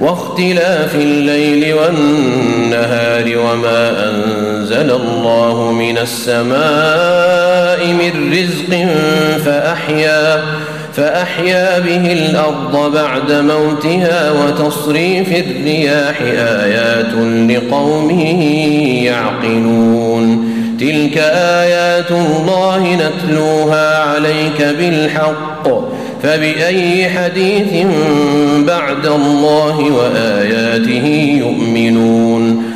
واختلاف الليل والنهار وما أنزل الله من السماء من رزق فأحيا فأحيا به الأرض بعد موتها وتصريف الرياح آيات لقوم يعقلون. تلك آيات الله نتلوها عليك بالحق. فبأي حديث بعد الله وآياته يؤمنون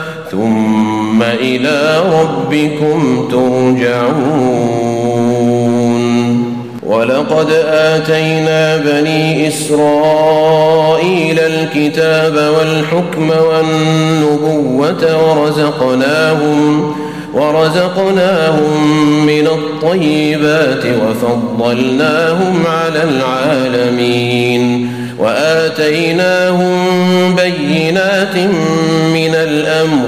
إلى ربكم ترجعون. ولقد آتينا بني إسرائيل الكتاب والحكم والنبوة ورزقناهم ورزقناهم من الطيبات وفضلناهم على العالمين. وآتيناهم بينات من الأمر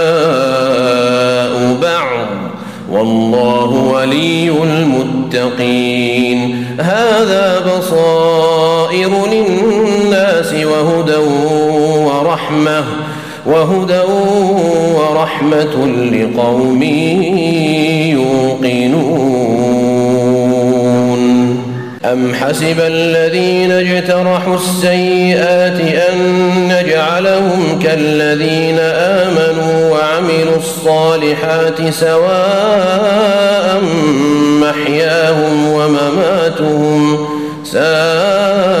والله ولي المتقين. هذا بصائر للناس وهدى ورحمة وهدى ورحمة لقوم يوقنون. أم حسب الذين اجترحوا السيئات أن نجعلهم كالذين آمنوا وعملوا الصالحات سواء محياهم ومماتهم ساء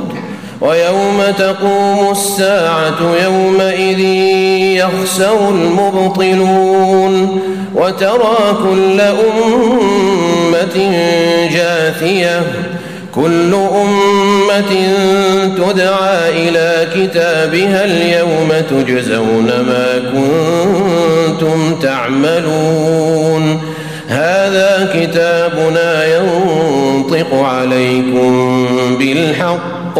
ويوم تقوم الساعة يومئذ يخسر المبطلون وترى كل أمة جاثية كل أمة تدعى إلى كتابها اليوم تجزون ما كنتم تعملون. هذا كتابنا ينطق عليكم بالحق.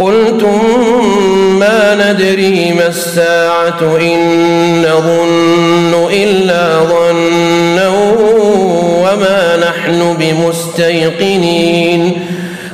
قلتم ما ندري ما الساعة إن نظن إلا ظنا وما نحن بمستيقنين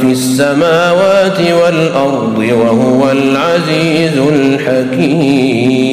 في السماوات والأرض وهو العزيز الحكيم.